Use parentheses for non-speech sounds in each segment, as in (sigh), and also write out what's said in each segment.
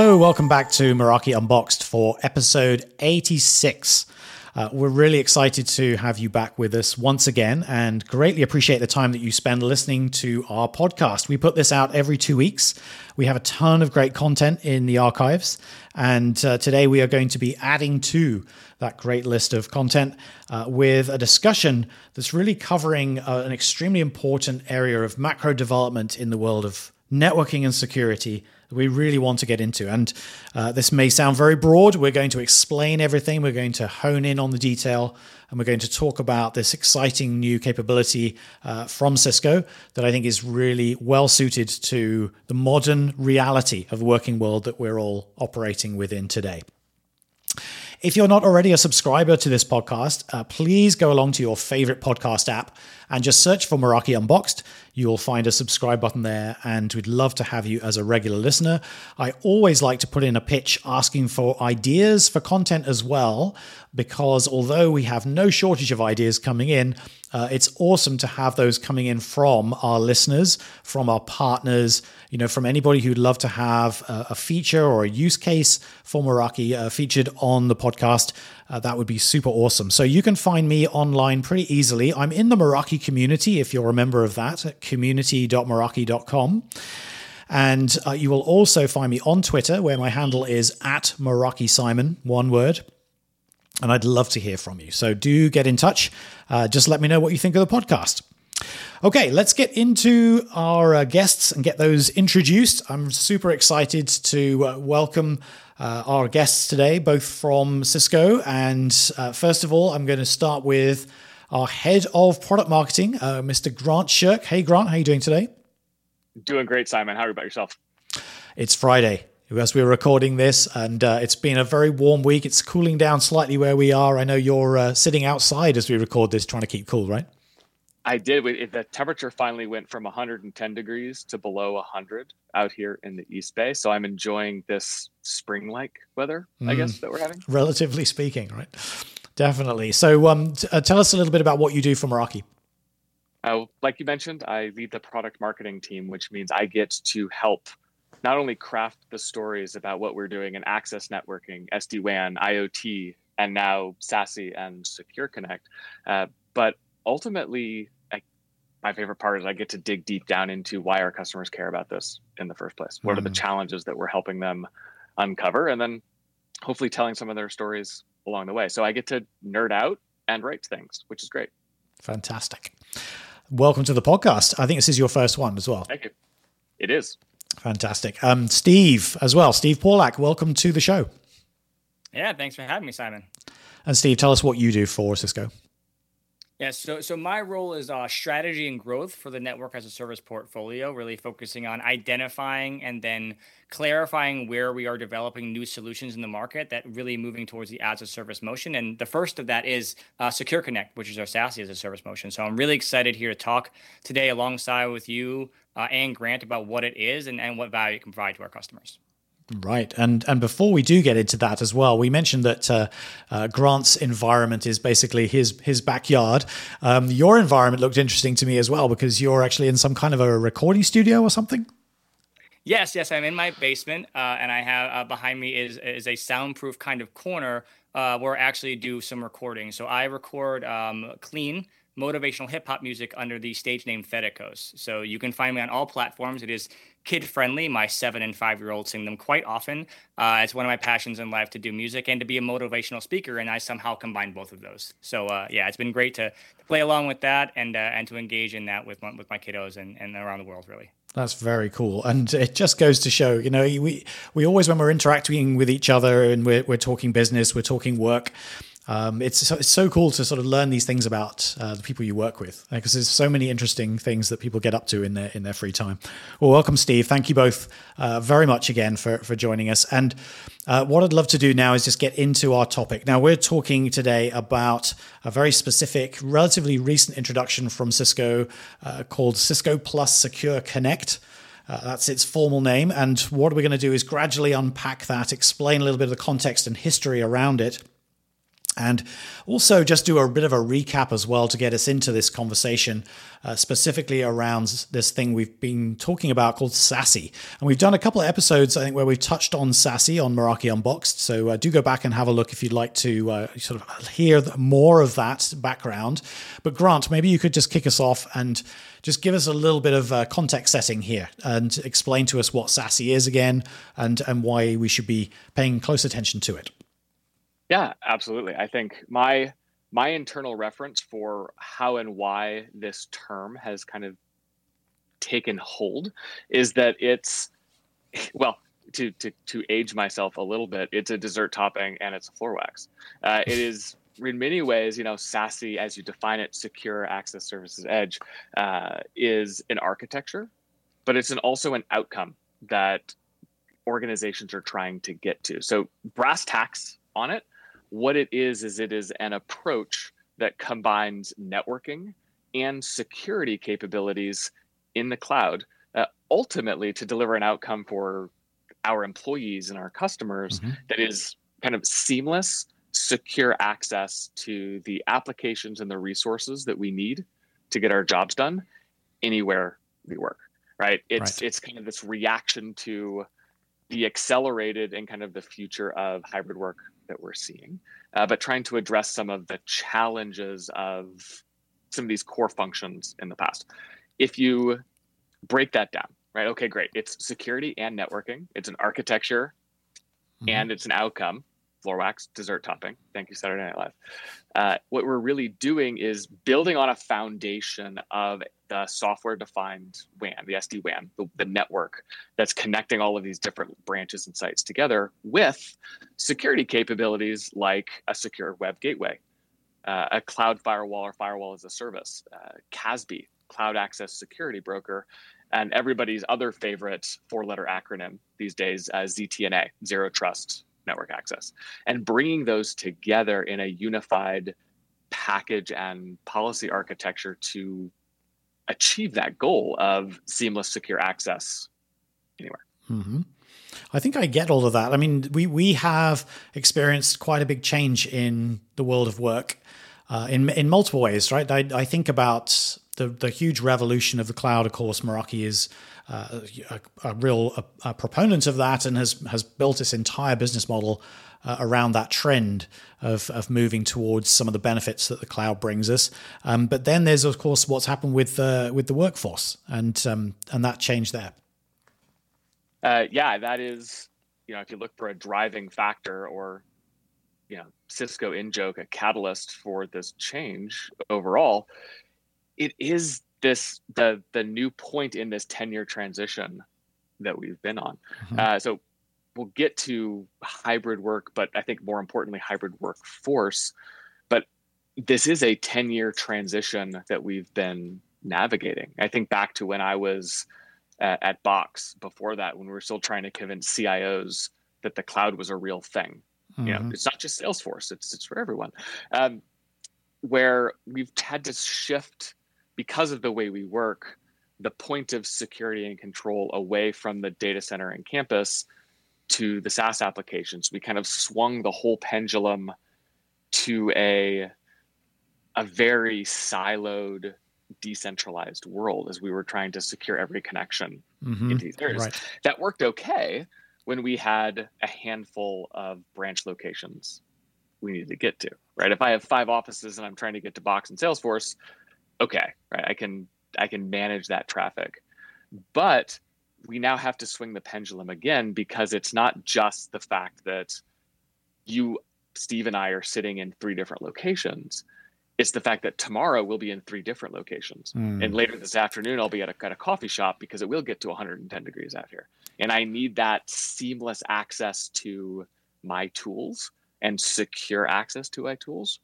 Hello, welcome back to Meraki Unboxed for episode 86. Uh, we're really excited to have you back with us once again and greatly appreciate the time that you spend listening to our podcast. We put this out every two weeks. We have a ton of great content in the archives, and uh, today we are going to be adding to that great list of content uh, with a discussion that's really covering uh, an extremely important area of macro development in the world of networking and security we really want to get into. And uh, this may sound very broad. We're going to explain everything, we're going to hone in on the detail, and we're going to talk about this exciting new capability uh, from Cisco that I think is really well suited to the modern reality of the working world that we're all operating within today. If you're not already a subscriber to this podcast, uh, please go along to your favorite podcast app and just search for Meraki Unboxed. You'll find a subscribe button there, and we'd love to have you as a regular listener. I always like to put in a pitch asking for ideas for content as well, because although we have no shortage of ideas coming in, uh, it's awesome to have those coming in from our listeners, from our partners, you know, from anybody who'd love to have a, a feature or a use case for Meraki uh, featured on the podcast. Uh, that would be super awesome. So you can find me online pretty easily. I'm in the Meraki community if you're a member of that at community.meraki.com. And uh, you will also find me on Twitter, where my handle is at Meraki Simon, one word and I'd love to hear from you. So do get in touch. Uh, just let me know what you think of the podcast. Okay, let's get into our uh, guests and get those introduced. I'm super excited to uh, welcome uh, our guests today, both from Cisco. And uh, first of all, I'm going to start with our head of product marketing, uh, Mr. Grant Shirk. Hey, Grant, how are you doing today? Doing great, Simon. How are you about yourself? It's Friday as we're recording this, and uh, it's been a very warm week. It's cooling down slightly where we are. I know you're uh, sitting outside as we record this, trying to keep cool, right? I did. The temperature finally went from 110 degrees to below 100 out here in the East Bay. So I'm enjoying this spring like weather, mm. I guess, that we're having. Relatively speaking, right? Definitely. So um, t- uh, tell us a little bit about what you do for Meraki. Uh, like you mentioned, I lead the product marketing team, which means I get to help not only craft the stories about what we're doing in access networking, SD WAN, IoT, and now SASE and Secure Connect, uh, but ultimately, my favorite part is I get to dig deep down into why our customers care about this in the first place. What mm. are the mm. challenges that we're helping them uncover, and then hopefully telling some of their stories along the way. So I get to nerd out and write things, which is great. Fantastic. Welcome to the podcast. I think this is your first one as well. Thank you. It is. Fantastic. Um, Steve as well. Steve Pawlak, welcome to the show. Yeah, thanks for having me, Simon. And Steve, tell us what you do for Cisco. Yeah, so so my role is uh, strategy and growth for the network as a service portfolio, really focusing on identifying and then clarifying where we are developing new solutions in the market that really moving towards the as a service motion. And the first of that is uh, Secure Connect, which is our SASE as a service motion. So I'm really excited here to talk today alongside with you uh, and Grant about what it is and, and what value it can provide to our customers. Right, and and before we do get into that as well, we mentioned that uh, uh, Grant's environment is basically his his backyard. Um, your environment looked interesting to me as well because you're actually in some kind of a recording studio or something. Yes, yes, I'm in my basement, uh, and I have uh, behind me is is a soundproof kind of corner uh, where I actually do some recording. So I record um, clean motivational hip hop music under the stage name Thedicos. So you can find me on all platforms. It is kid friendly. My seven and five year olds sing them quite often. Uh, it's one of my passions in life to do music and to be a motivational speaker, and I somehow combine both of those. So uh, yeah, it's been great to play along with that and uh, and to engage in that with my, with my kiddos and, and around the world really. That's very cool, and it just goes to show, you know, we we always when we're interacting with each other and we're we're talking business, we're talking work, um, it's, so, it's so cool to sort of learn these things about uh, the people you work with because there's so many interesting things that people get up to in their in their free time. Well, welcome, Steve. Thank you both uh, very much again for for joining us. And uh, what I'd love to do now is just get into our topic. Now, we're talking today about a very specific, relatively recent introduction from Cisco uh, called Cisco Plus Secure Connect. Uh, that's its formal name. And what we're going to do is gradually unpack that, explain a little bit of the context and history around it And also, just do a bit of a recap as well to get us into this conversation, uh, specifically around this thing we've been talking about called SASE. And we've done a couple of episodes, I think, where we've touched on SASE on Meraki Unboxed. So uh, do go back and have a look if you'd like to uh, sort of hear more of that background. But Grant, maybe you could just kick us off and just give us a little bit of uh, context setting here and explain to us what SASE is again and, and why we should be paying close attention to it. Yeah, absolutely. I think my my internal reference for how and why this term has kind of taken hold is that it's (laughs) well to to to age myself a little bit it's a dessert topping and it's a floor wax uh, it is in many ways you know SASE as you define it secure access services edge uh, is an architecture but it's an, also an outcome that organizations are trying to get to so brass tacks on it what it is, is it is an approach that combines networking and security capabilities in the cloud, uh, ultimately to deliver an outcome for our employees and our customers mm-hmm. that is kind of seamless, secure access to the applications and the resources that we need to get our jobs done anywhere we work. Right? It's right. it's kind of this reaction to the accelerated and kind of the future of hybrid work that we're seeing, uh, but trying to address some of the challenges of some of these core functions in the past. If you break that down, right? Okay, great. It's security and networking. It's an architecture, mm-hmm. and it's an outcome floor wax, dessert topping. Thank you, Saturday Night Live. Uh, what we're really doing is building on a foundation of the software defined WAN, the SD WAN, the, the, network that's connecting all of these different branches and sites together with security capabilities like a secure web gateway, uh, a cloud firewall or firewall as a service, uh, CASB, Cloud Access Security Broker, and everybody's other favorite four letter acronym these days, uh, ZTNA, Zero Trust network access and bringing those together in a unified package and policy architecture to achieve that goal of seamless secure access anywhere mm-hmm. I think I get all of that. I mean, we we have experienced quite a big change in the world of work uh, in in multiple ways, right? I, I think about the the huge revolution of the cloud. Of course, Meraki is uh, a, a, real a, a, proponent of that and has has built its entire business model uh, around that trend of of moving towards some of the benefits that the cloud brings us. Um, but then there's of course what's happened with uh, with the workforce and um, and that change there. Uh, yeah, that is you know if you look for a driving factor or you know Cisco in joke a catalyst for this change overall, it is this the the new point in this 10 year transition that we've been on mm-hmm. uh, so we'll get to hybrid work but i think more importantly hybrid workforce but this is a 10 year transition that we've been navigating i think back to when i was at, at box before that when we were still trying to convince cios that the cloud was a real thing mm-hmm. you know mm-hmm. it's not just salesforce it's it's for everyone um, where we've had to shift because of the way we work, the point of security and control away from the data center and campus to the SaaS applications. We kind of swung the whole pendulum to a a very siloed, decentralized world as we were trying to secure every connection mm-hmm. into these areas. Right. That worked okay when we had a handful of branch locations we needed to get to. Right. If I have five offices and I'm trying to get to Box and Salesforce, okay, right, I can I can manage that traffic. But we now have to swing the pendulum again because it's not just the fact that you, Steve, and I are sitting in three different locations. It's the fact that tomorrow we'll be in three different locations. Mm. And later this afternoon, I'll be at a, at a coffee shop because it will get to 110 degrees out here. And I need that seamless access to my tools and secure access to my tools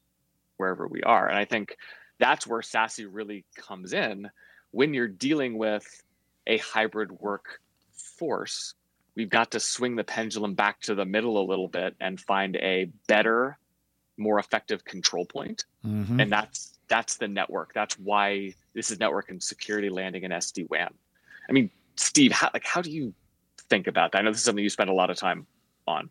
wherever we are. And I think that's where SASE really comes in when you're dealing with a hybrid work force. We've got to swing the pendulum back to the middle a little bit and find a better, more effective control point. Mm-hmm. And that's that's the network. That's why this is network and security landing in SD WAN. I mean, Steve, how like how do you think about that? I know this is something you spend a lot of time on.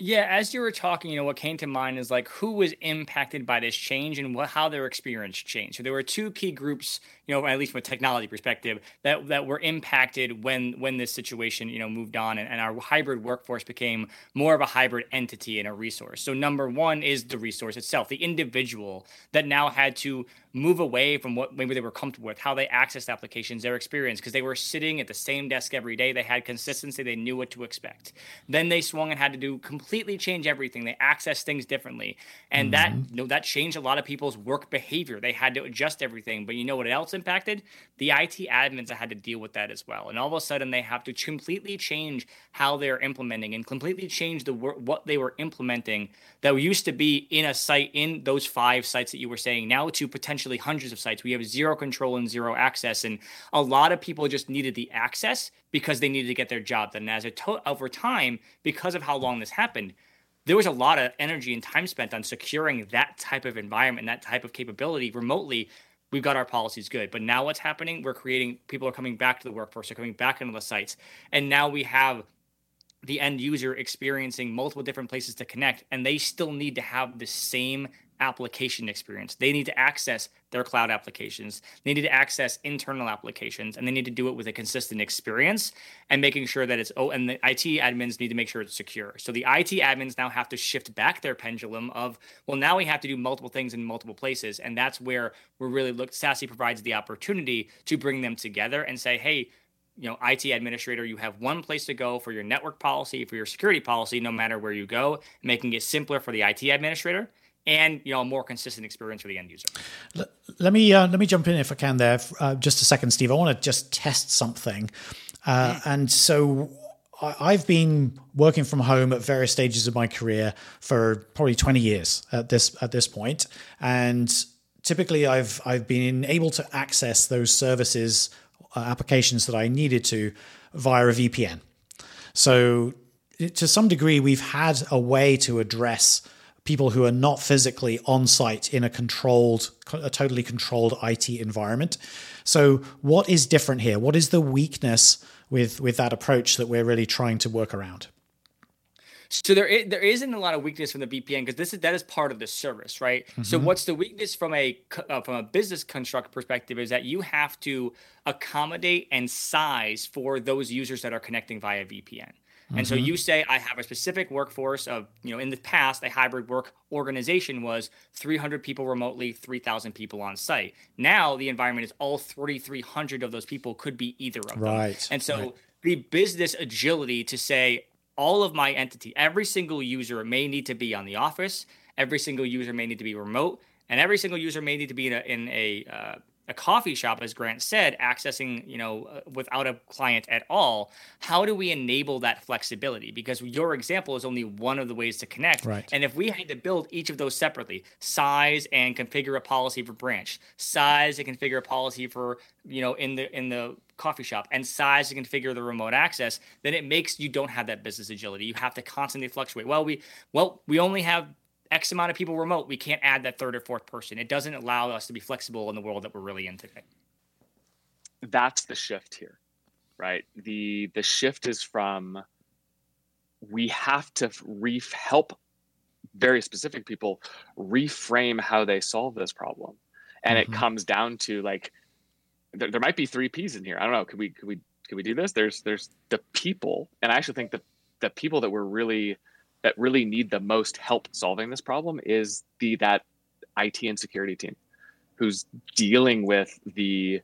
Yeah, as you were talking, you know, what came to mind is like who was impacted by this change and what how their experience changed. So there were two key groups, you know, at least from a technology perspective, that that were impacted when when this situation, you know, moved on and, and our hybrid workforce became more of a hybrid entity and a resource. So number one is the resource itself, the individual that now had to move away from what maybe they were comfortable with, how they accessed applications, their experience, because they were sitting at the same desk every day. They had consistency, they knew what to expect. Then they swung and had to do completely change everything. They access things differently. And mm-hmm. that you know, that changed a lot of people's work behavior. They had to adjust everything. But you know what else impacted? The IT admins had to deal with that as well. And all of a sudden they have to completely change how they're implementing and completely change the work what they were implementing that used to be in a site in those five sites that you were saying now to potentially hundreds of sites. We have zero control and zero access. And a lot of people just needed the access because they needed to get their job done. And as a to- over time, because of how long this happened, there was a lot of energy and time spent on securing that type of environment, that type of capability remotely. We've got our policies good. But now what's happening? We're creating, people are coming back to the workforce, they're coming back into the sites. And now we have the end user experiencing multiple different places to connect, and they still need to have the same application experience. They need to access their cloud applications. They need to access internal applications and they need to do it with a consistent experience and making sure that it's oh and the IT admins need to make sure it's secure. So the IT admins now have to shift back their pendulum of well now we have to do multiple things in multiple places and that's where we're really look SASE provides the opportunity to bring them together and say hey you know IT administrator you have one place to go for your network policy for your security policy no matter where you go making it simpler for the IT administrator and you know a more consistent experience for the end user. Let, me uh, let me jump in if I can there uh, just a second, Steve. I want to just test something, uh, mm. and so. I've been working from home at various stages of my career for probably 20 years at this at this point, and typically I've I've been able to access those services uh, applications that I needed to via a VPN. So to some degree, we've had a way to address people who are not physically on site in a controlled, a totally controlled IT environment. So, what is different here? What is the weakness with with that approach that we're really trying to work around? So there is, there isn't a lot of weakness from the VPN because this is that is part of the service, right? Mm-hmm. So what's the weakness from a uh, from a business construct perspective is that you have to accommodate and size for those users that are connecting via VPN. And mm-hmm. so you say I have a specific workforce of, you know, in the past, a hybrid work organization was 300 people remotely, 3,000 people on site. Now the environment is all 3,300 of those people could be either of right. them. And so right. the business agility to say all of my entity, every single user may need to be on the office, every single user may need to be remote, and every single user may need to be in a, in a uh, a coffee shop, as Grant said, accessing, you know, uh, without a client at all, how do we enable that flexibility? Because your example is only one of the ways to connect. Right. And if we had to build each of those separately, size and configure a policy for branch, size and configure a policy for, you know, in the in the coffee shop, and size and configure the remote access, then it makes you don't have that business agility. You have to constantly fluctuate. Well, we well, we only have X amount of people remote, we can't add that third or fourth person. It doesn't allow us to be flexible in the world that we're really in today. That's the shift here, right? The the shift is from we have to re- help very specific people reframe how they solve this problem, and mm-hmm. it comes down to like there, there might be three P's in here. I don't know. Could we could we could we do this? There's there's the people, and I actually think that the people that we're really that really need the most help solving this problem is the that IT and security team who's dealing with the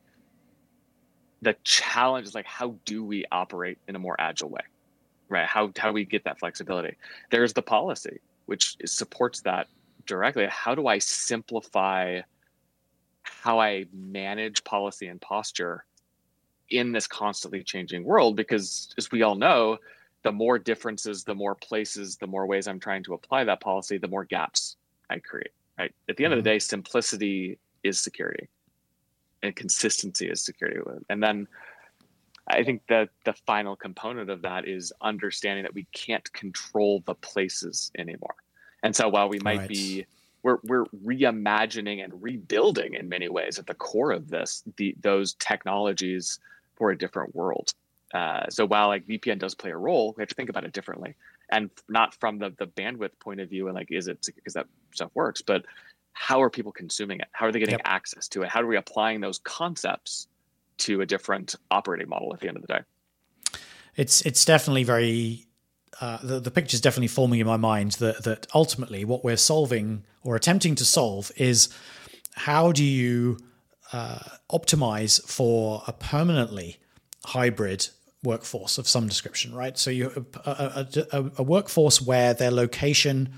the challenge is like how do we operate in a more agile way right? How how we get that flexibility. There's the policy which supports that directly. How do i simplify how i manage policy and posture in this constantly changing world? Because as we all know the more differences, the more places, the more ways I'm trying to apply that policy, the more gaps I create. Right. At the end mm-hmm. of the mm-hmm. day, simplicity is security, and consistency is security. And then I think that the final component of that is understanding that we can't control the places anymore. And so while we might right. be we're we're reimagining and rebuilding in many ways at the core of this the those technologies for a different world. Uh, so while like VPN does play a role, we have to think about it differently. and not from the the bandwidth point of view and like is it because that stuff works, but how are people consuming it? How are they getting yep. access to it? How are we applying those concepts to a different operating model at the end of the day? It's it's definitely very uh, the, the picture is definitely forming in my mind that that ultimately what we're solving or attempting to solve is how do you uh, optimize for a permanently hybrid workforce of some description, right? So you a, a, a, workforce where their location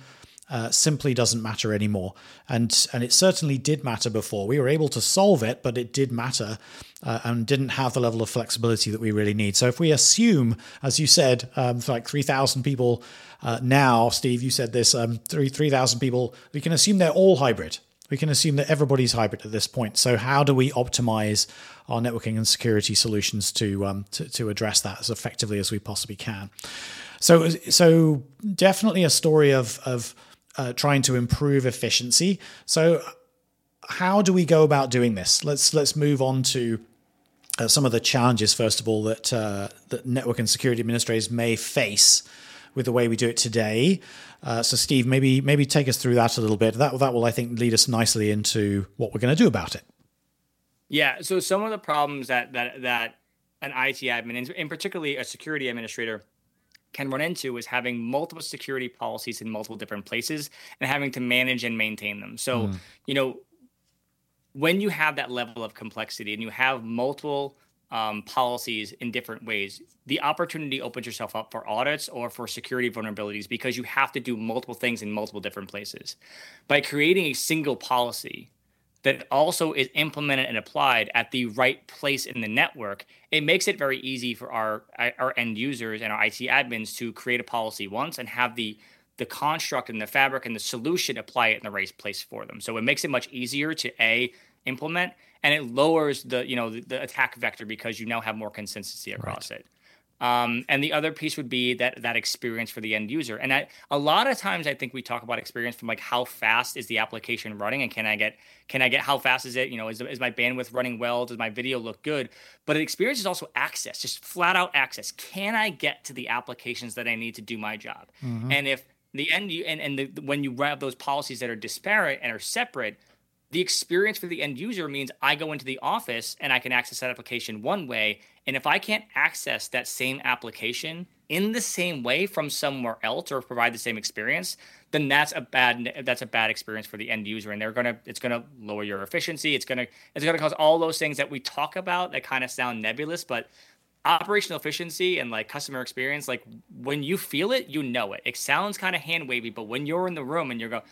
uh, simply doesn't matter anymore. And and it certainly did matter before. We were able to solve it, but it did matter uh, and didn't have the level of flexibility that we really need. So if we assume, as you said, um, like three thousand people uh, now, Steve, you said this um, three three thousand people. We can assume they're all hybrid. We can assume that everybody's hybrid at this point. So how do we optimize our networking and security solutions to um, to, to address that as effectively as we possibly can? So so definitely a story of of uh, trying to improve efficiency. So, how do we go about doing this? Let's let's move on to uh, some of the challenges first of all that uh, that network and security administrators may face with the way we do it today. Uh, so, Steve, maybe maybe take us through that a little bit. That that will, I think, lead us nicely into what we're going to do about it. Yeah. So, some of the problems that that that an IT admin, and particularly a security administrator, can run into is having multiple security policies in multiple different places and having to manage and maintain them. So, mm. you know, when you have that level of complexity and you have multiple um, policies in different ways, the opportunity opens yourself up for audits or for security vulnerabilities because you have to do multiple things in multiple different places. By creating a single policy, that also is implemented and applied at the right place in the network, it makes it very easy for our our end users and our IT admins to create a policy once and have the the construct and the fabric and the solution apply it in the right place for them. So it makes it much easier to a implement and it lowers the you know the, the attack vector because you now have more consistency across right. it. Um, and the other piece would be that that experience for the end user. And I, a lot of times, I think we talk about experience from like how fast is the application running, and can I get can I get how fast is it? You know, is is my bandwidth running well? Does my video look good? But experience is also access, just flat out access. Can I get to the applications that I need to do my job? Mm-hmm. And if the end and and the, when you have those policies that are disparate and are separate, the experience for the end user means I go into the office and I can access that application one way. And if I can't access that same application in the same way from somewhere else or provide the same experience, then that's a bad that's a bad experience for the end user. And they're gonna it's gonna lower your efficiency. It's gonna it's gonna cause all those things that we talk about that kind of sound nebulous, but operational efficiency and like customer experience, like when you feel it, you know it. It sounds kind of hand wavy, but when you're in the room and you're going,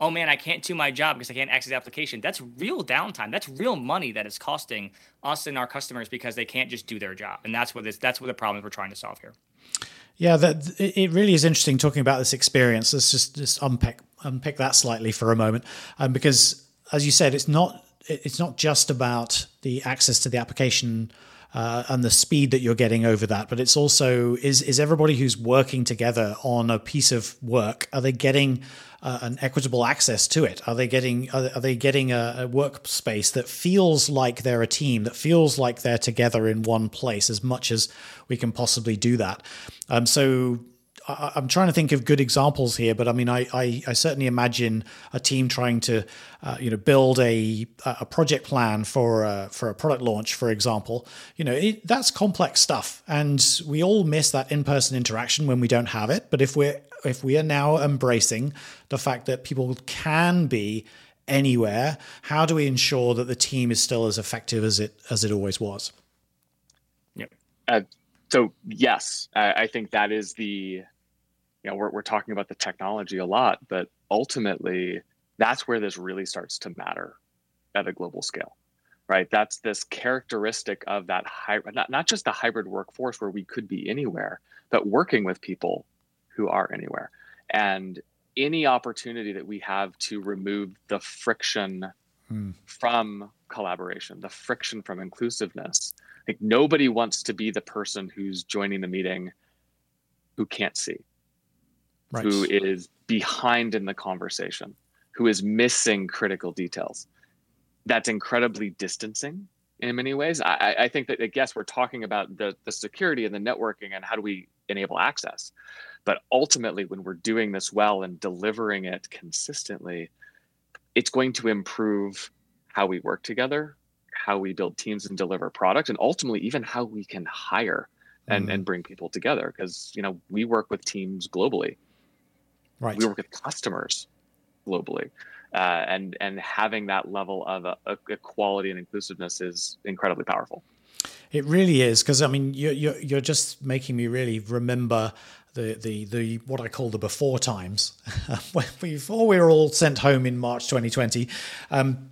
oh man, I can't do my job because I can't access the application. That's real downtime. That's real money that is costing us and our customers because they can't just do their job. And that's what this that's what the problem we're trying to solve here. Yeah, that it really is interesting talking about this experience. Let's just just unpick unpick that slightly for a moment, um, because as you said, it's not it's not just about the access to the application uh, and the speed that you're getting over that. But it's also is is everybody who's working together on a piece of work are they getting uh, an equitable access to it? Are they getting are, are they getting a, a, workspace that feels like they're a team that feels like they're together in one place as much as we can possibly do that? Um, so I, am trying to think of good examples here, but I mean, I, I, I certainly imagine a team trying to, uh, you know, build a a project plan for a, for a product launch, for example. You know, it, that's complex stuff, and we all miss that in person interaction when we don't have it. But if we're if we are now embracing the fact that people can be anywhere, how do we ensure that the team is still as effective as it as it always was? Yeah. Uh, so yes, I, I think that is the you know, we're, we're talking about the technology a lot, but ultimately that's where this really starts to matter at a global scale, right? That's this characteristic of that hybrid, not, not just the hybrid workforce where we could be anywhere, but working with people who are anywhere. And any opportunity that we have to remove the friction hmm. from collaboration, the friction from inclusiveness. Like nobody wants to be the person who's joining the meeting who can't see right. who is behind in the conversation, who is missing critical details. That's incredibly distancing in many ways. I, I think that, I guess, we're talking about the, the security and the networking and how do we enable access. But ultimately, when we're doing this well and delivering it consistently, it's going to improve how we work together, how we build teams and deliver product, and ultimately even how we can hire and, mm. and bring people together. Because you know we work with teams globally, right? We work with customers globally, uh, and and having that level of uh, equality and inclusiveness is incredibly powerful. It really is because I mean you're, you're you're just making me really remember the the the what I call the before times (laughs) before we were all sent home in March 2020. Um,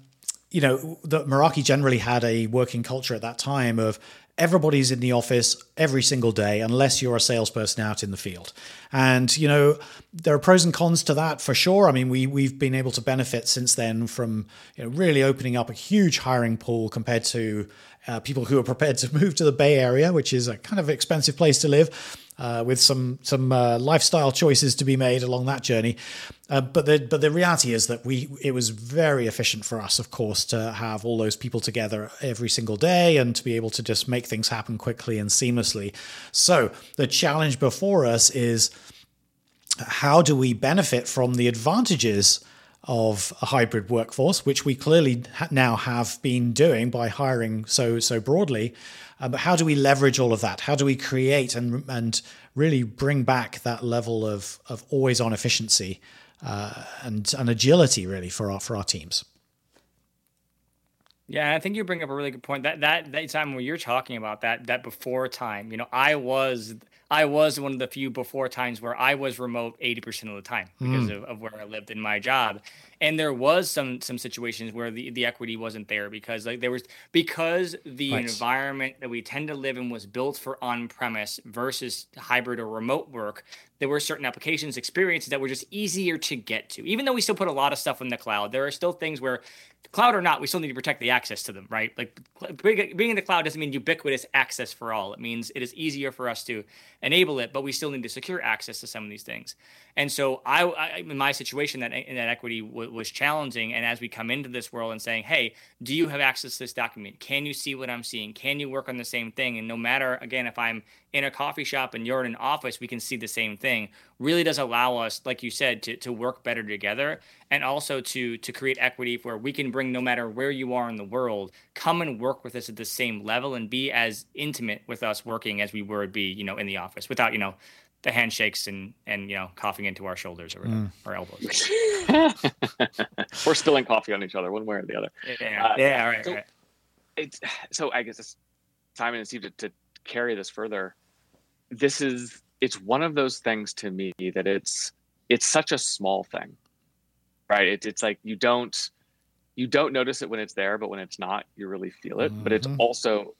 you know, that Meraki generally had a working culture at that time of everybody's in the office every single day unless you're a salesperson out in the field. And you know there are pros and cons to that for sure. I mean we we've been able to benefit since then from you know really opening up a huge hiring pool compared to uh, people who are prepared to (laughs) move to the bay area which is a kind of expensive place to live uh, with some some uh, lifestyle choices to be made along that journey. Uh, but the but the reality is that we it was very efficient for us, of course, to have all those people together every single day and to be able to just make things happen quickly and seamlessly. So the challenge before us is how do we benefit from the advantages of a hybrid workforce, which we clearly now have been doing by hiring so so broadly. Uh, but how do we leverage all of that? How do we create and and really bring back that level of of always on efficiency uh, and and agility really for our for our teams? Yeah, I think you bring up a really good point. That that that time when you're talking about that that before time, you know, I was I was one of the few before times where I was remote 80% of the time because mm. of, of, where I lived in my job. And there was some some situations where the, the equity wasn't there because like there was because the nice. environment that we tend to live in was built for on-premise versus hybrid or remote work, there were certain applications experiences that were just easier to get to. Even though we still put a lot of stuff in the cloud, there are still things where cloud or not, we still need to protect the access to them, right? Like being in the cloud doesn't mean ubiquitous access for all. It means it is easier for us to enable it, but we still need to secure access to some of these things. And so, I, I in my situation, that eh, that equity w- was challenging. And as we come into this world and saying, "Hey, do you have access to this document? Can you see what I'm seeing? Can you work on the same thing?" And no matter again if I'm in a coffee shop and you're in an office, we can see the same thing. Really does allow us, like you said, to, to work better together and also to to create equity where we can bring no matter where you are in the world, come and work with us at the same level and be as intimate with us working as we would be, you know, in the office without, you know, the handshakes and and you know coughing into our shoulders or mm. our elbows (laughs) We're spilling coffee on each other one way or the other yeah uh, yeah right, so right. it's so i guess it's simon and steve to, to carry this further this is it's one of those things to me that it's it's such a small thing right it, it's like you don't you don't notice it when it's there but when it's not you really feel it mm-hmm. but it's mm-hmm. also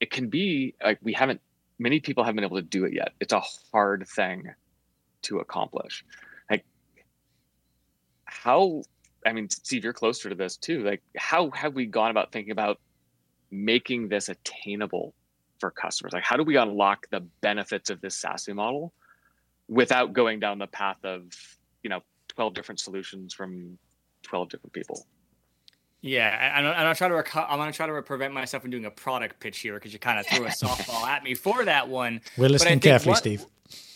it can be like we haven't many people haven't been able to do it yet it's a hard thing to accomplish like how i mean steve you're closer to this too like how have we gone about thinking about making this attainable for customers? Like, how do we unlock the benefits of this SASE model without going down the path of, you know, 12 different solutions from 12 different people? Yeah, I'm, I'm gonna try to rec- I'm gonna try to prevent myself from doing a product pitch here because you kind of threw a (laughs) softball at me for that one. We're listening carefully, what, Steve.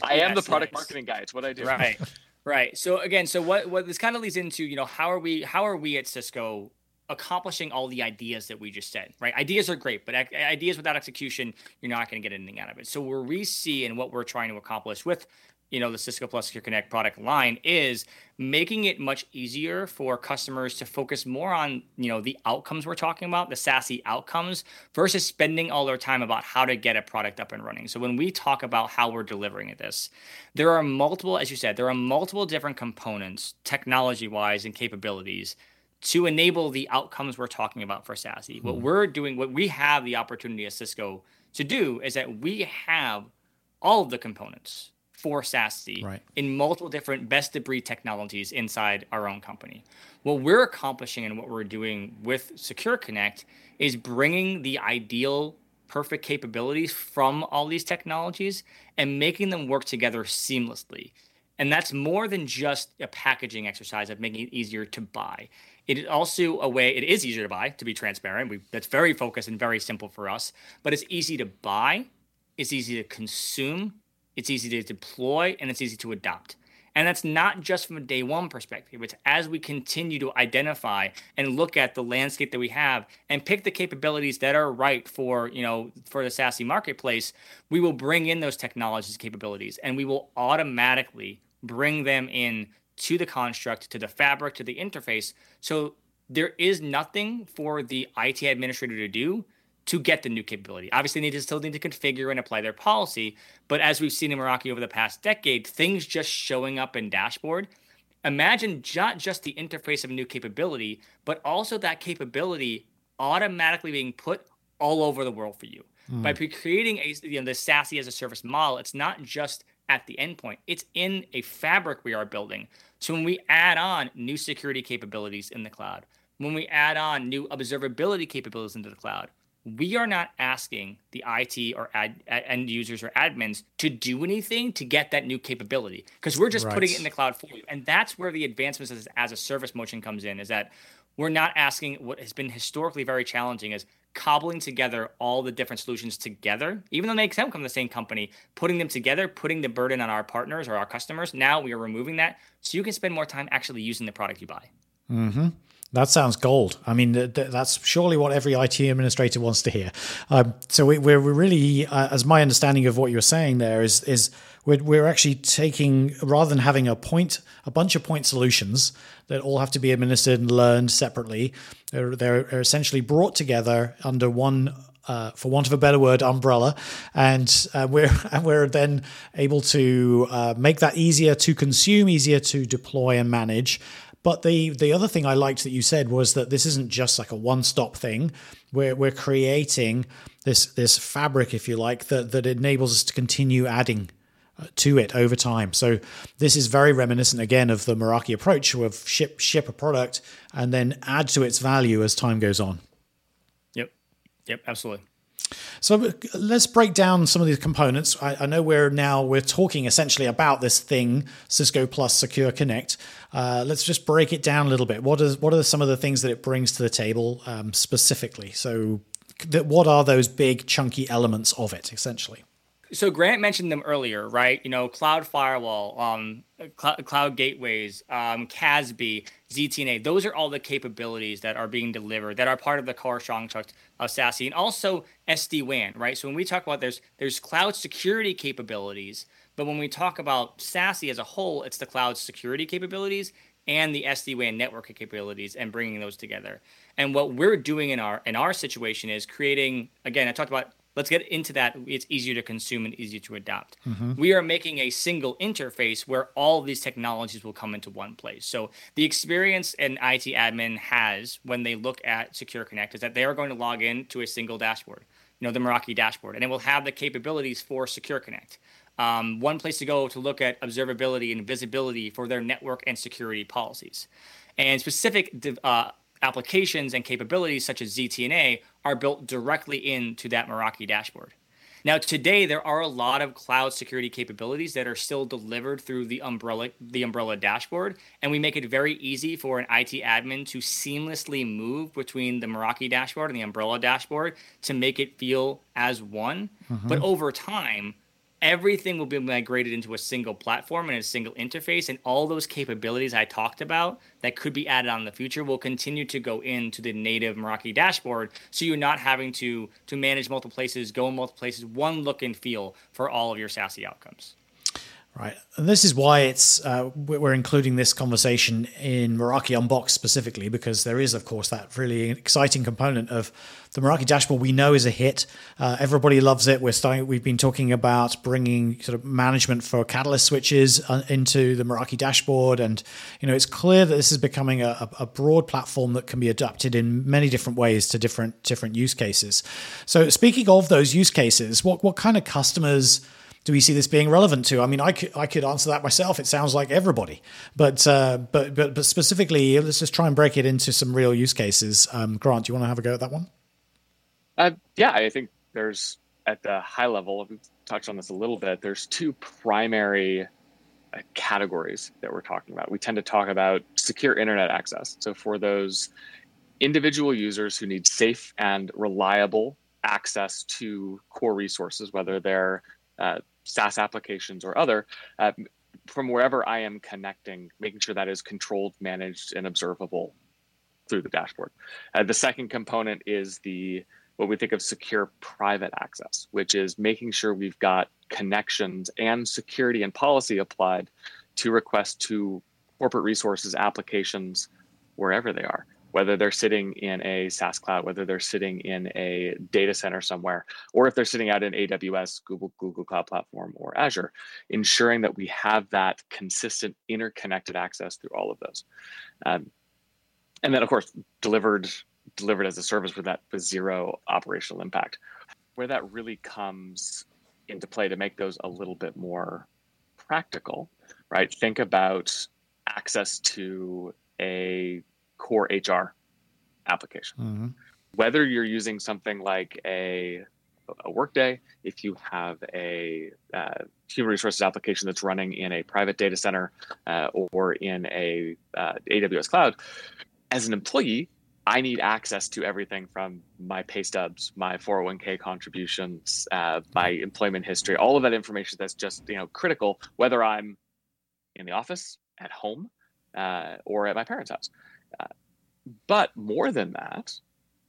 I am yes, the product yes. marketing guy. It's what I do. Right, (laughs) right. So again, so what what this kind of leads into, you know, how are we how are we at Cisco accomplishing all the ideas that we just said, right? Ideas are great, but ideas without execution, you're not going to get anything out of it. So where we see and what we're trying to accomplish with you know the Cisco Plus Secure Connect product line is making it much easier for customers to focus more on you know the outcomes we're talking about the SASE outcomes versus spending all their time about how to get a product up and running so when we talk about how we're delivering this there are multiple as you said there are multiple different components technology wise and capabilities to enable the outcomes we're talking about for SASE. Mm-hmm. What hmm. we're doing, what we have the opportunity at Cisco to do is that we have all of the components for SASE right. in multiple different best of breed technologies inside our own company. What we're accomplishing and what we're doing with Secure Connect is bringing the ideal perfect capabilities from all these technologies and making them work together seamlessly. And that's more than just a packaging exercise of making it easier to buy. It is also a way, it is easier to buy, to be transparent. We, that's very focused and very simple for us, but it's easy to buy, it's easy to consume, it's easy to deploy, and it's easy to adopt. And that's not just from a day one perspective. It's as we continue to identify and look at the landscape that we have and pick the capabilities that are right for, you know, for the SASE marketplace, we will bring in those technologies capabilities and we will automatically bring them in to the construct, to the fabric, to the interface. So there is nothing for the IT administrator to do to get the new capability. Obviously, they still need to configure and apply their policy. But as we've seen in Meraki over the past decade, things just showing up in dashboard. Imagine not just the interface of a new capability, but also that capability automatically being put all over the world for you. Mm. By creating a you know the SASE as a service model, it's not just at the endpoint; it's in a fabric we are building. So when we add on new security capabilities in the cloud, when we add on new observability capabilities into the cloud, we are not asking the IT or ad, end users or admins to do anything to get that new capability because we're just right. putting it in the cloud for you. And that's where the advancements as, as, a service motion comes in is that we're not asking what has been historically very challenging is cobbling together all the different solutions together, even though they come from the same company, putting them together, putting the burden on our partners or our customers. Now we are removing that so you can spend more time actually using the product you buy. Mm-hmm. That sounds gold. I mean, th- th- that's surely what every IT administrator wants to hear. Um, so we, are really, uh, as my understanding of what you're saying there is, is we're, we're actually taking rather than having a point, a bunch of point solutions that all have to be administered and learned separately. They're, they're essentially brought together under one uh, for want of a better word, umbrella, and uh, we're (laughs) and we're then able to uh, make that easier to consume, easier to deploy and manage, but the the other thing I liked that you said was that this isn't just like a one stop thing. We're we're creating this this fabric, if you like, that that enables us to continue adding uh, to it over time. So this is very reminiscent again of the Meraki approach of ship ship a product and then add to its value as time goes on. Yep. Yep, absolutely. So let's break down some of these components. I, I, know we're now we're talking essentially about this thing, Cisco Plus Secure Connect. Uh, let's just break it down a little bit. What is what are some of the things that it brings to the table um, specifically? So, what are those big chunky elements of it essentially? So Grant mentioned them earlier, right? You know, cloud firewall, um, cl- cloud gateways, um, CASB, ZTNA. Those are all the capabilities that are being delivered that are part of the core construct of SASE, and also SD WAN, right? So when we talk about there's there's cloud security capabilities, but when we talk about SASE as a whole, it's the cloud security capabilities and the SD WAN network capabilities and bringing those together. And what we're doing in our in our situation is creating. Again, I talked about let's get into that. It's easier to consume and easier to adopt. Mm-hmm. We are making a single interface where all these technologies will come into one place. So the experience an IT admin has when they look at Secure Connect is that they are going to log in to a single dashboard, you know, the Meraki dashboard, and it will have the capabilities for Secure Connect. Um, one place to go to look at observability and visibility for their network and security policies. And specific uh, applications and capabilities such as ZTNA are built directly into that Meraki dashboard. Now, today there are a lot of cloud security capabilities that are still delivered through the umbrella the umbrella dashboard, and we make it very easy for an IT admin to seamlessly move between the Meraki dashboard and the umbrella dashboard to make it feel as one. Mm-hmm. But over time, everything will be migrated into a single platform and a single interface and all those capabilities i talked about that could be added on in the future will continue to go into the native meraki dashboard so you're not having to to manage multiple places go in multiple places one look and feel for all of your SASE outcomes Right. And this is why it's uh, we're including this conversation in Meraki Unboxed specifically because there is, of course, that really exciting component of the Meraki dashboard. We know is a hit. Uh, everybody loves it. We're starting. We've been talking about bringing sort of management for Catalyst switches uh, into the Meraki dashboard, and you know it's clear that this is becoming a, a broad platform that can be adapted in many different ways to different different use cases. So, speaking of those use cases, what what kind of customers do we see this being relevant to? I mean, I could, I could answer that myself. It sounds like everybody, but uh, but but but specifically, let's just try and break it into some real use cases. Um, Grant, do you want to have a go at that one? Uh, yeah, I think there's at the high level. We've touched on this a little bit. There's two primary uh, categories that we're talking about. We tend to talk about secure internet access. So for those individual users who need safe and reliable access to core resources, whether they're uh, SaaS applications or other, uh, from wherever I am connecting, making sure that is controlled, managed, and observable through the dashboard. Uh, the second component is the what we think of secure private access, which is making sure we've got connections and security and policy applied to requests to corporate resources, applications, wherever they are, whether they're sitting in a SaaS cloud, whether they're sitting in a data center somewhere, or if they're sitting out in AWS, Google, Google Cloud Platform, or Azure, ensuring that we have that consistent interconnected access through all of those. Um, and then, of course, delivered delivered as a service with that with zero operational impact. Where that really comes into play to make those a little bit more practical, right? Think about access to a core HR application. Mm-hmm. Whether you're using something like a a Workday, if you have a uh, human resources application that's running in a private data center uh, or in a uh, AWS cloud, as an employee, I need access to everything from my pay stubs, my 401k contributions, uh, my employment history, all of that information that's just you know critical, whether I'm in the office, at home, uh, or at my parents' house. Uh, but more than that,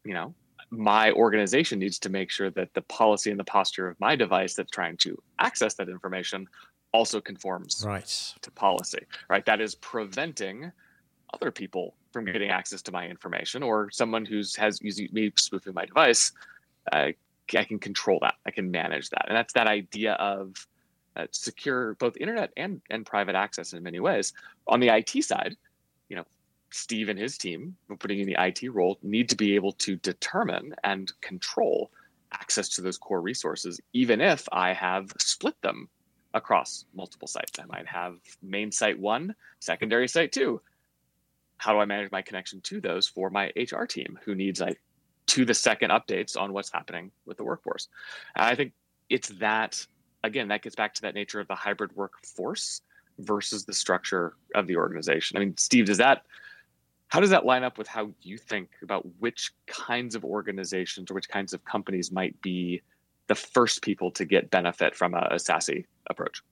you know, my organization needs to make sure that the policy and the posture of my device that's trying to access that information also conforms right. to policy. Right, that is preventing other people from getting access to my information or someone who's has using me spoofing my device uh, i can control that i can manage that and that's that idea of uh, secure both internet and and private access in many ways. On the it side you know steve and his team putting in the it role need to be able to determine and control access to those core resources even if i have split them across multiple sites. I might have main site one secondary site two. How do I manage my connection to those for my HR team who needs like to the second updates on what's happening with the workforce? And I think it's that again that gets back to that nature of the hybrid workforce versus the structure of the organization. I mean, Steve, does that how does that line up with how you think about which kinds of organizations or which kinds of companies might be the first people to get benefit from a, a SASE approach?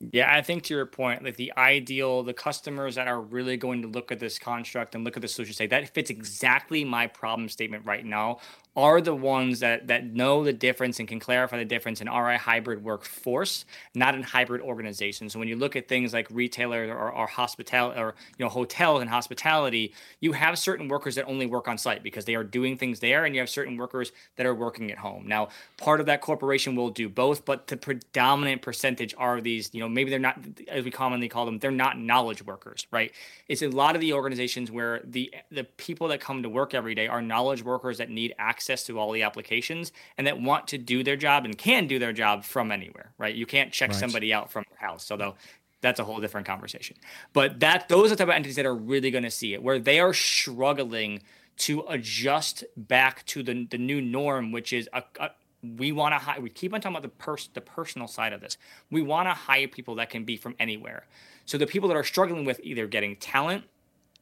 Yeah, I think to your point, like the ideal, the customers that are really going to look at this construct and look at the solution say that fits exactly my problem statement right now are the ones that that know the difference and can clarify the difference in RI hybrid workforce, not in hybrid organizations. So when you look at things like retailers or, or hospitality or you know hotels and hospitality, you have certain workers that only work on site because they are doing things there, and you have certain workers that are working at home. Now, part of that corporation will do both, but the predominant percentage are these, you know, maybe they're not as we commonly call them, they're not knowledge workers, right? It's a lot of the organizations where the the people that come to work every day are knowledge workers that need access to all the applications and that want to do their job and can do their job from anywhere, right? You can't check right. somebody out from your house. Although that's a whole different conversation. But that those are the type of entities that are really going to see it, where they are struggling to adjust back to the, the new norm, which is a, a we want to hire. We keep on talking about the pers- the personal side of this. We want to hire people that can be from anywhere. So the people that are struggling with either getting talent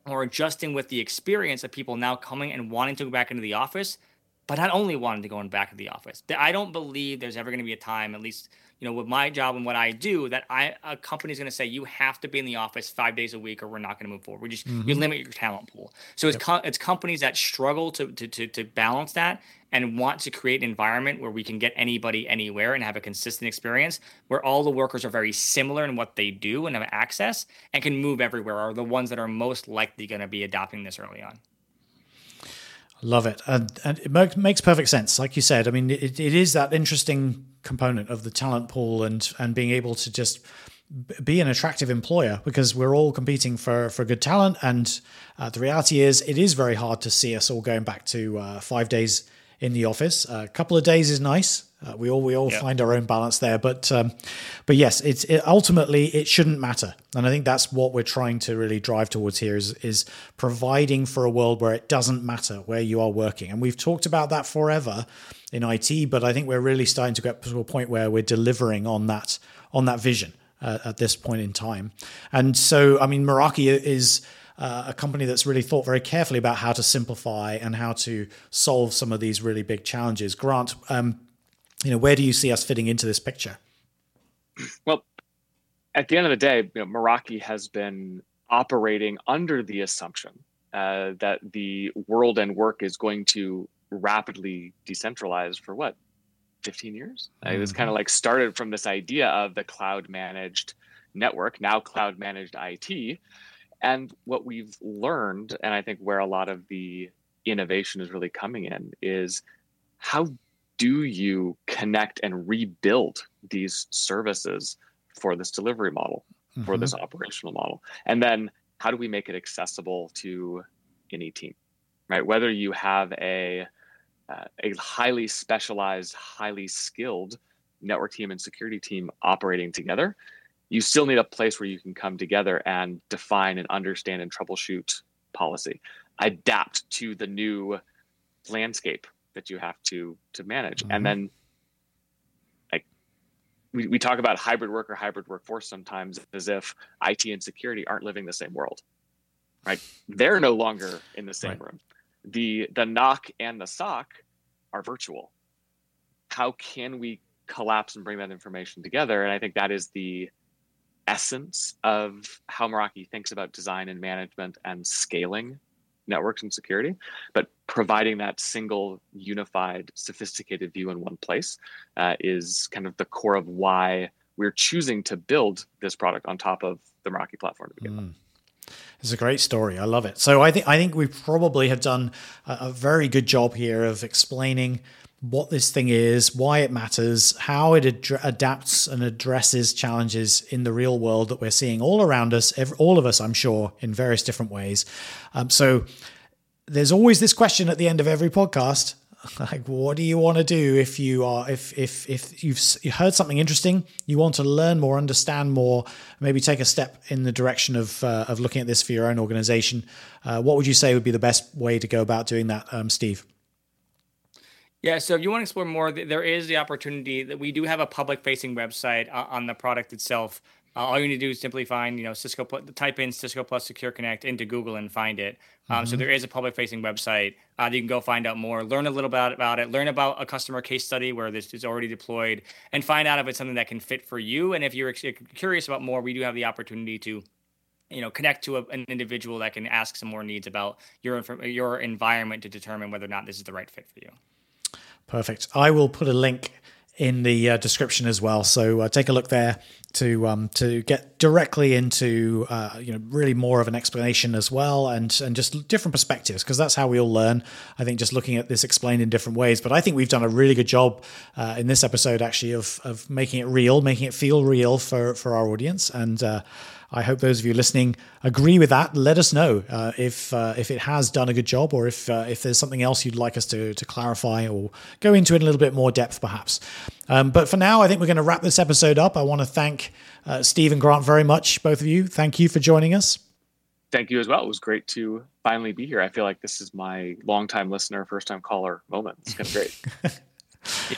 or adjusting with the experience of people now coming and wanting to go back into the office, but not only wanting to go in back of the office. I don't believe there's ever going to be a time, at least you know, with my job and what I do, that I a company's going to say you have to be in the office five days a week, or we're not going to move forward. We just mm-hmm. you limit your talent pool. So it's yep. it's companies that struggle to, to to to balance that and want to create an environment where we can get anybody anywhere and have a consistent experience where all the workers are very similar in what they do and have access and can move everywhere are the ones that are most likely going to be adopting this early on. Love it, and, and it makes perfect sense. Like you said, I mean, it, it is that interesting component of the talent pool and and being able to just be an attractive employer because we're all competing for for good talent. And uh, the reality is, it is very hard to see us all going back to uh, five days in the office. A couple of days is nice. Uh, we all we all find our own balance there, but um, but yes, it's it, ultimately it shouldn't matter, and I think that's what we're trying to really drive towards here is is providing for a world where it doesn't matter where you are working, and we've talked about that forever in IT, but I think we're really starting to get to a point where we're delivering on that on that vision uh, at this point in time, and so I mean Meraki is uh, a company that's really thought very carefully about how to simplify and how to solve some of these really big challenges. Grant, um, you know, where do you see us fitting into this picture? Well, at the end of the day, you know, Meraki has been operating under the assumption uh, that the world and work is going to rapidly decentralize for what 15 years mm-hmm. it was kind of like started from this idea of the cloud managed network now cloud managed it and what we've learned and i think where a lot of the innovation is really coming in is how do you connect and rebuild these services for this delivery model mm-hmm. for this operational model and then how do we make it accessible to any team right whether you have a uh, a highly specialized highly skilled network team and security team operating together you still need a place where you can come together and define and understand and troubleshoot policy adapt to the new landscape that you have to to manage. Mm-hmm. and then like we, we talk about hybrid work or hybrid workforce sometimes as if it and security aren't living the same world right? They're no longer in the same right. room. The the NOC and the SOC are virtual. How can we collapse and bring that information together? And i think that is the essence of how Meraki thinks about design and management and scaling networks and security, but providing that single, unified, sophisticated view in one place uh, is kind of the core of why we're choosing to build this product on top of the Meraki platform to begin mm. with. It's a great story. I love it. So I think I think we probably have done a, a very good job here of explaining what this thing is, why it matters, how it ad- adapts and addresses challenges in the real world that we're seeing all around us, every, all of us, I'm sure, in various different ways. Um, so there's always this question at the end of every podcast (laughs) like what do you want to do if you are if if if you've heard something interesting you want to learn more understand more maybe take a step in the direction of uh, of looking at this for your own organization uh, what would you say would be the best way to go about doing that um, steve yeah, so if you want to explore more, there is the opportunity that we do have a public facing website uh, on the product itself. Uh, all you need to do is simply find, you know, Cisco, type in Cisco Plus Secure Connect into Google and find it. Um, mm-hmm. So there is a public facing website. Uh, you can go find out more, learn a little bit about it, learn about a customer case study where this is already deployed, and find out if it's something that can fit for you. And if you're curious about more, we do have the opportunity to you know connect to a, an individual that can ask some more needs about your your environment to determine whether or not this is the right fit for you. Perfect. I will put a link in the uh, description as well. So uh, take a look there to um, to get directly into uh, you know really more of an explanation as well, and and just different perspectives because that's how we all learn. I think just looking at this explained in different ways. But I think we've done a really good job uh, in this episode actually of of making it real, making it feel real for for our audience, and uh, I hope those of you listening agree with that. Let us know uh, if uh, if it has done a good job, or if uh, if there's something else you'd like us to to clarify or go into it in a little bit more depth, perhaps. Um, but for now, I think we're going to wrap this episode up. I want to thank uh, Steve and Grant very much, both of you. Thank you for joining us. Thank you as well. It was great to finally be here. I feel like this is my long-time listener, first-time caller moment. It's been great. (laughs)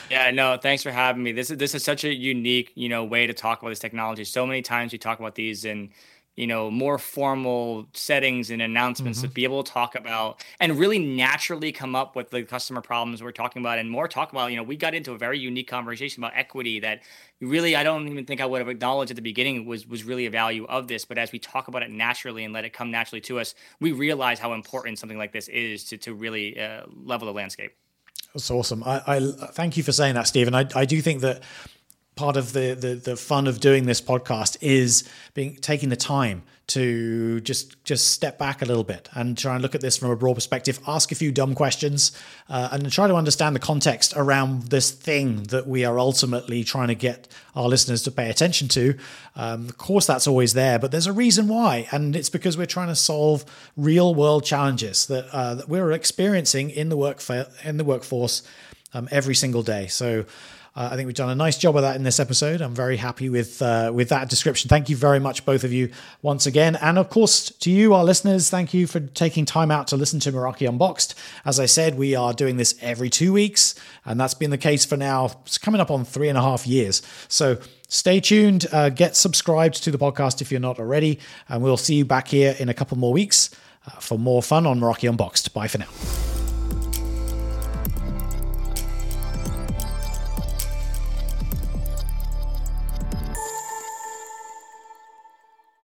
yeah, no, thanks for having me. This is this is such a unique, you know, way to talk about this technology. So many times we talk about these in, you know, more formal settings and announcements mm-hmm. to be able to talk about and really naturally come up with the customer problems we're talking about and more talk about, you know, we got into a very unique conversation about equity that really I don't even think I would have acknowledged at the beginning was was really a value of this. But as we talk about it naturally and let it come naturally to us, we realize how important something like this is to to really uh, level the landscape. That's awesome. I, I thank you for saying that, Stephen. I, I do think that part of the, the the fun of doing this podcast is being taking the time to just just step back a little bit and try and look at this from a broad perspective ask a few dumb questions uh, and try to understand the context around this thing that we are ultimately trying to get our listeners to pay attention to. Um, of course that's always there but there's a reason why and it's because we're trying to solve real world challenges that, uh, that we're experiencing in the work in the workforce um, every single day. So uh, I think we've done a nice job of that in this episode. I'm very happy with uh, with that description. Thank you very much, both of you, once again, and of course to you, our listeners. Thank you for taking time out to listen to Meraki Unboxed. As I said, we are doing this every two weeks, and that's been the case for now. It's coming up on three and a half years. So stay tuned. Uh, get subscribed to the podcast if you're not already, and we'll see you back here in a couple more weeks uh, for more fun on Meraki Unboxed. Bye for now.